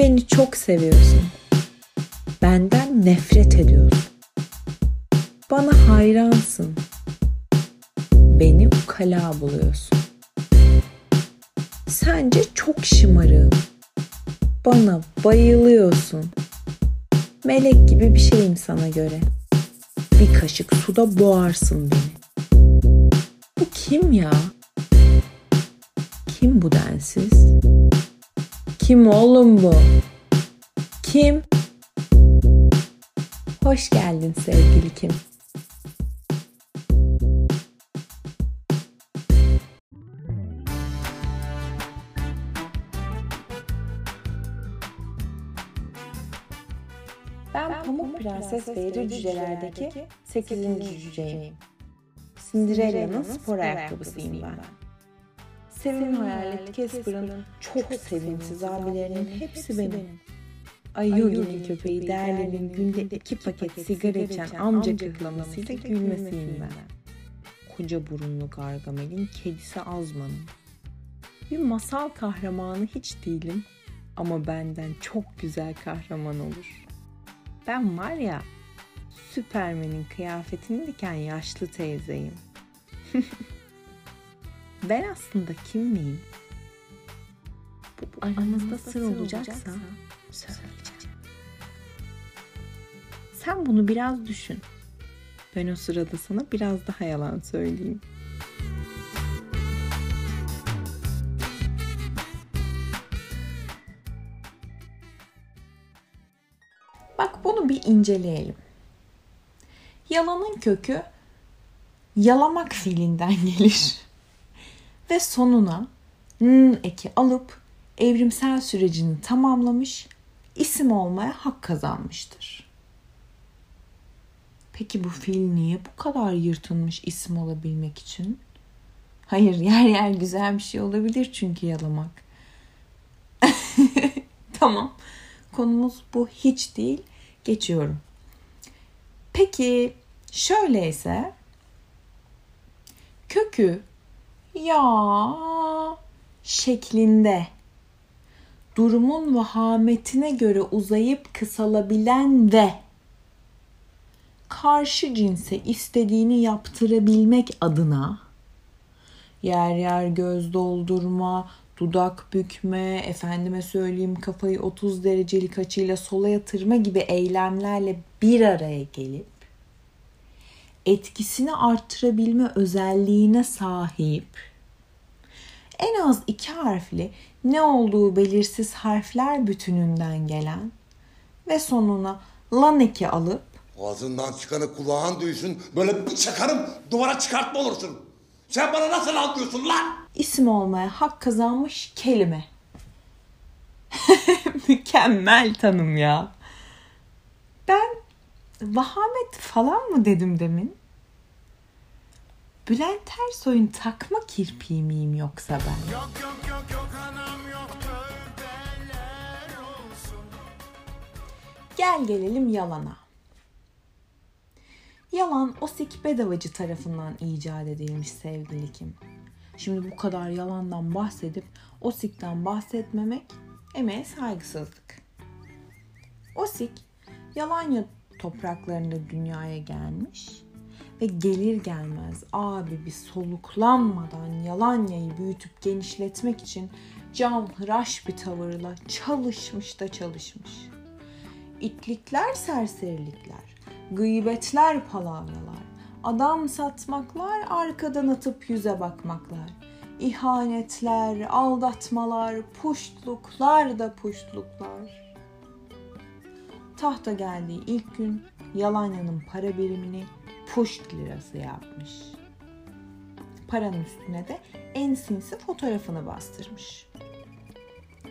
Beni çok seviyorsun. Benden nefret ediyorsun. Bana hayransın. Beni ukala buluyorsun. Sence çok şımarığım. Bana bayılıyorsun. Melek gibi bir şeyim sana göre. Bir kaşık suda boğarsın beni. Bu kim ya? Kim bu densiz? Kim oğlum bu? Kim? Hoş geldin sevgili Kim. Ben Pamuk Prenses ve Yedi Cüceler'deki 8. cüceyim. Cinderella'nın spor ayakkabısıyım ben. Sevim Hayalet Casper'ın çok sevimsiz abilerinin hepsi benim. Ayugi'nin köpeği Derlin'in günde iki paket sigara içen amca kıklamasıyla gülmesiyim ben. Koca burunlu Gargamel'in kedisi Azman'ım. Bir masal kahramanı hiç değilim ama benden çok güzel kahraman olur. Ben var ya Süpermen'in kıyafetini diken yaşlı teyzeyim. ben aslında kim miyim? Bu, bu aramızda sır olacaksa söyleyeceğim. Sen bunu biraz düşün. Ben o sırada sana biraz daha yalan söyleyeyim. Bak bunu bir inceleyelim. Yalanın kökü yalamak fiilinden gelir. Ve sonuna n eki alıp evrimsel sürecini tamamlamış, isim olmaya hak kazanmıştır. Peki bu fiil niye bu kadar yırtılmış isim olabilmek için? Hayır, yer yer güzel bir şey olabilir çünkü yalamak. tamam. Konumuz bu hiç değil. Geçiyorum. Peki şöyleyse kökü ya şeklinde. Durumun vahametine göre uzayıp kısalabilen ve karşı cinse istediğini yaptırabilmek adına yer yer göz doldurma, dudak bükme, efendime söyleyeyim kafayı 30 derecelik açıyla sola yatırma gibi eylemlerle bir araya gelip etkisini arttırabilme özelliğine sahip en az iki harfli ne olduğu belirsiz harfler bütününden gelen ve sonuna lan eki alıp Ağzından çıkanı kulağın duysun. Böyle bir çakarım duvara çıkartma olursun. Sen bana nasıl anlıyorsun lan? isim olmaya hak kazanmış kelime. Mükemmel tanım ya. Ben vahamet falan mı dedim demin? Bülent Ersoy'un takma kirpiği miyim yoksa ben? Yok yok yok yok anam yok tövbeler olsun. Gel gelelim yalana. Yalan Osik Bedavacı tarafından icat edilmiş sevgili Kim. Şimdi bu kadar yalandan bahsedip Osik'ten bahsetmemek emeğe saygısızlık. Osik Yalanya topraklarında dünyaya gelmiş ve gelir gelmez abi bir soluklanmadan Yalanya'yı büyütüp genişletmek için canhıraş bir tavırla çalışmış da çalışmış. İtlikler, serserilikler, gıybetler, palavralar, adam satmaklar, arkadan atıp yüze bakmaklar, ihanetler, aldatmalar, puştluklar da puştluklar. Tahta geldiği ilk gün Yalanya'nın para birimini puşt lirası yapmış. Paranın üstüne de en sinsi fotoğrafını bastırmış.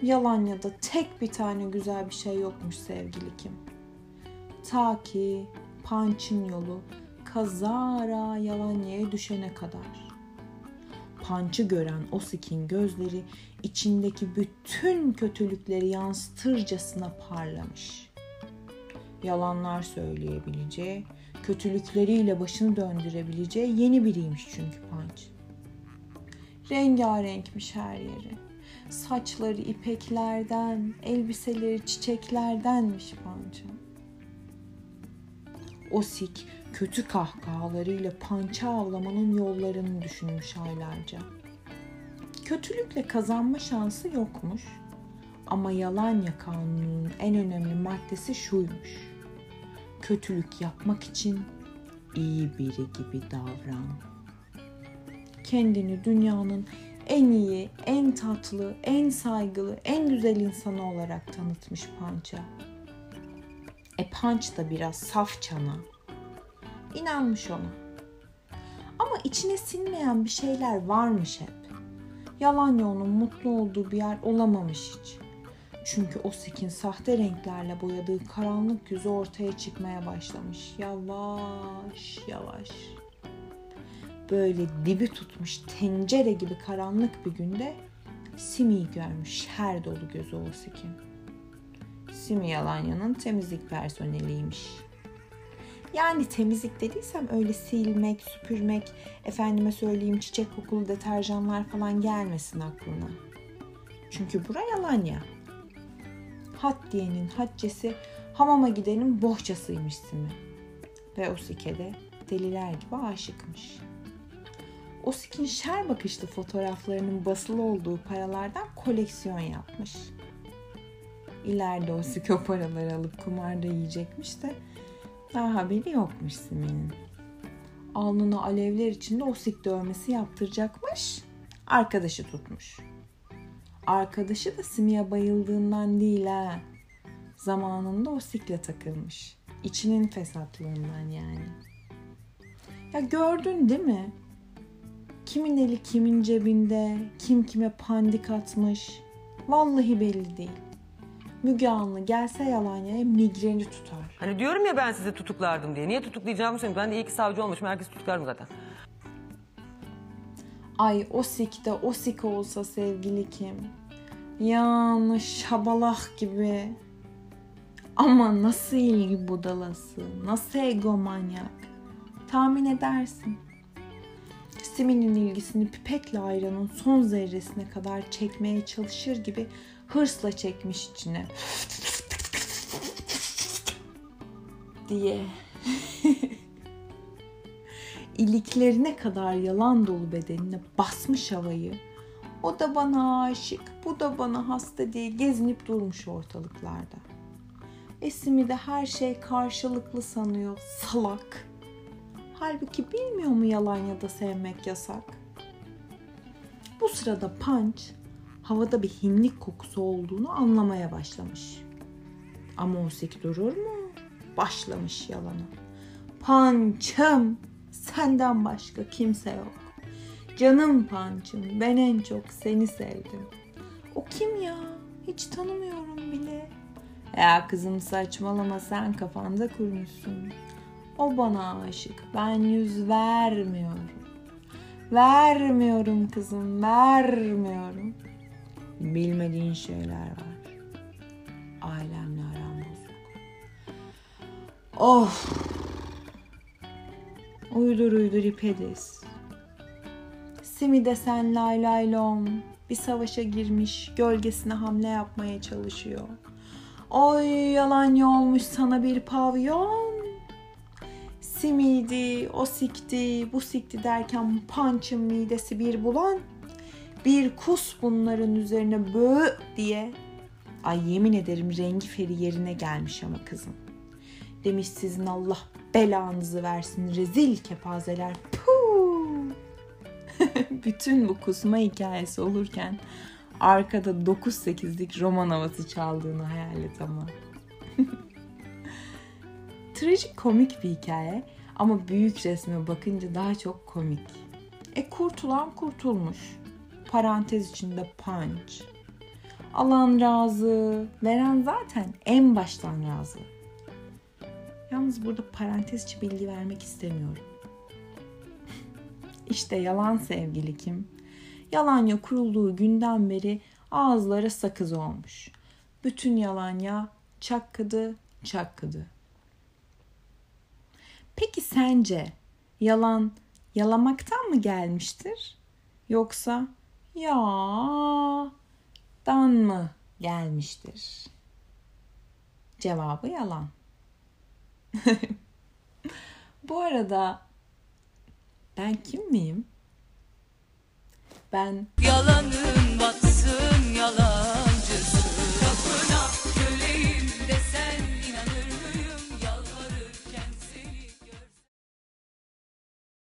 Yalanya'da tek bir tane güzel bir şey yokmuş sevgili Kim. Ta ki Panç'ın yolu kazara Yalanya'ya düşene kadar. Panç'ı gören Osik'in gözleri içindeki bütün kötülükleri yansıtırcasına parlamış. Yalanlar söyleyebileceği, kötülükleriyle başını döndürebileceği yeni biriymiş çünkü Panç. Rengarenkmiş her yeri. Saçları ipeklerden, elbiseleri çiçeklerdenmiş Pança. Osik kötü kahkahalarıyla pança avlamanın yollarını düşünmüş aylarca. Kötülükle kazanma şansı yokmuş. Ama Yalanya Kanunu'nun en önemli maddesi şuymuş. Kötülük yapmak için iyi biri gibi davran. Kendini dünyanın en iyi, en tatlı, en saygılı, en güzel insanı olarak tanıtmış Pança. E Punch da biraz saf çana. İnanmış ona. Ama içine sinmeyen bir şeyler varmış hep. Yalan onun mutlu olduğu bir yer olamamış hiç. Çünkü o sekin sahte renklerle boyadığı karanlık yüzü ortaya çıkmaya başlamış. Yavaş yavaş. Böyle dibi tutmuş tencere gibi karanlık bir günde Simi'yi görmüş her dolu gözü Osik'in. Simi Yalanya'nın temizlik personeliymiş. Yani temizlik dediysem öyle silmek, süpürmek, efendime söyleyeyim çiçek kokulu deterjanlar falan gelmesin aklına. Çünkü bura Yalanya. Hat diyenin haccesi, hamama gidenin bohçasıymış Simi. Ve Osike de deliler gibi aşıkmış. Osik'in şer bakışlı fotoğraflarının basılı olduğu paralardan koleksiyon yapmış. İleride Osik o paraları alıp kumarda yiyecekmiş de daha haberi yokmuş Simi'nin. Alnına alevler içinde Osik dövmesi yaptıracakmış. Arkadaşı tutmuş. Arkadaşı da Simi'ye bayıldığından değil ha. Zamanında Osik'le takılmış. İçinin fesatlığından yani. Ya gördün değil mi? Kimin eli kimin cebinde, kim kime pandik atmış. Vallahi belli değil. Müge Anlı gelse Yalanya'ya migreni tutar. Hani diyorum ya ben sizi tutuklardım diye. Niye tutuklayacağımı söyleyeyim. Ben de iyi ki savcı olmuşum. Herkes tutuklarım zaten. Ay Osik de Osik olsa sevgili kim? Yani şabalak gibi. Ama nasıl ilgi budalası, nasıl egomanyak. Tahmin edersin. Simi'nin ilgisini pipetle ayranın son zerresine kadar çekmeye çalışır gibi hırsla çekmiş içine. diye. İliklerine kadar yalan dolu bedenine basmış havayı. O da bana aşık, bu da bana hasta diye gezinip durmuş ortalıklarda. Esimi de her şey karşılıklı sanıyor, salak. Halbuki bilmiyor mu yalan ya da sevmek yasak? Bu sırada Punch havada bir himlik kokusu olduğunu anlamaya başlamış. Ama Osik durur mu? Başlamış yalana. Pançım, senden başka kimse yok. Canım Pançım, ben en çok seni sevdim. O kim ya? Hiç tanımıyorum bile. Ya kızım saçmalama sen kafanda kurmuşsun. O bana aşık. Ben yüz vermiyorum. Vermiyorum kızım, vermiyorum. Bilmediğin şeyler var. Ailemle aram bozuk. Of. Uydur uydur ipediz. Simi desen lay lay lom. Bir savaşa girmiş, gölgesine hamle yapmaya çalışıyor. Oy yalan olmuş sana bir pavyon. Simiydi, o sikti, bu sikti derken Punch'ın midesi bir bulan. Bir kus bunların üzerine bö diye. Ay yemin ederim rengi feri yerine gelmiş ama kızım. Demiş sizin Allah belanızı versin rezil kepazeler. Bütün bu kusma hikayesi olurken arkada 9-8'lik roman havası çaldığını hayal et ama. Trajik komik bir hikaye ama büyük resme bakınca daha çok komik. E kurtulan kurtulmuş. Parantez içinde punch. Alan razı, veren zaten en baştan razı. Yalnız burada parantez içi bilgi vermek istemiyorum. İşte yalan sevgili kim? Yalanya kurulduğu günden beri ağızlara sakız olmuş. Bütün yalanya çakkıdı, çakkıdı. Peki sence yalan yalamaktan mı gelmiştir? Yoksa ya Allah'tan mı gelmiştir? Cevabı yalan. Bu arada ben kim miyim? Ben Yalanın batsın yalan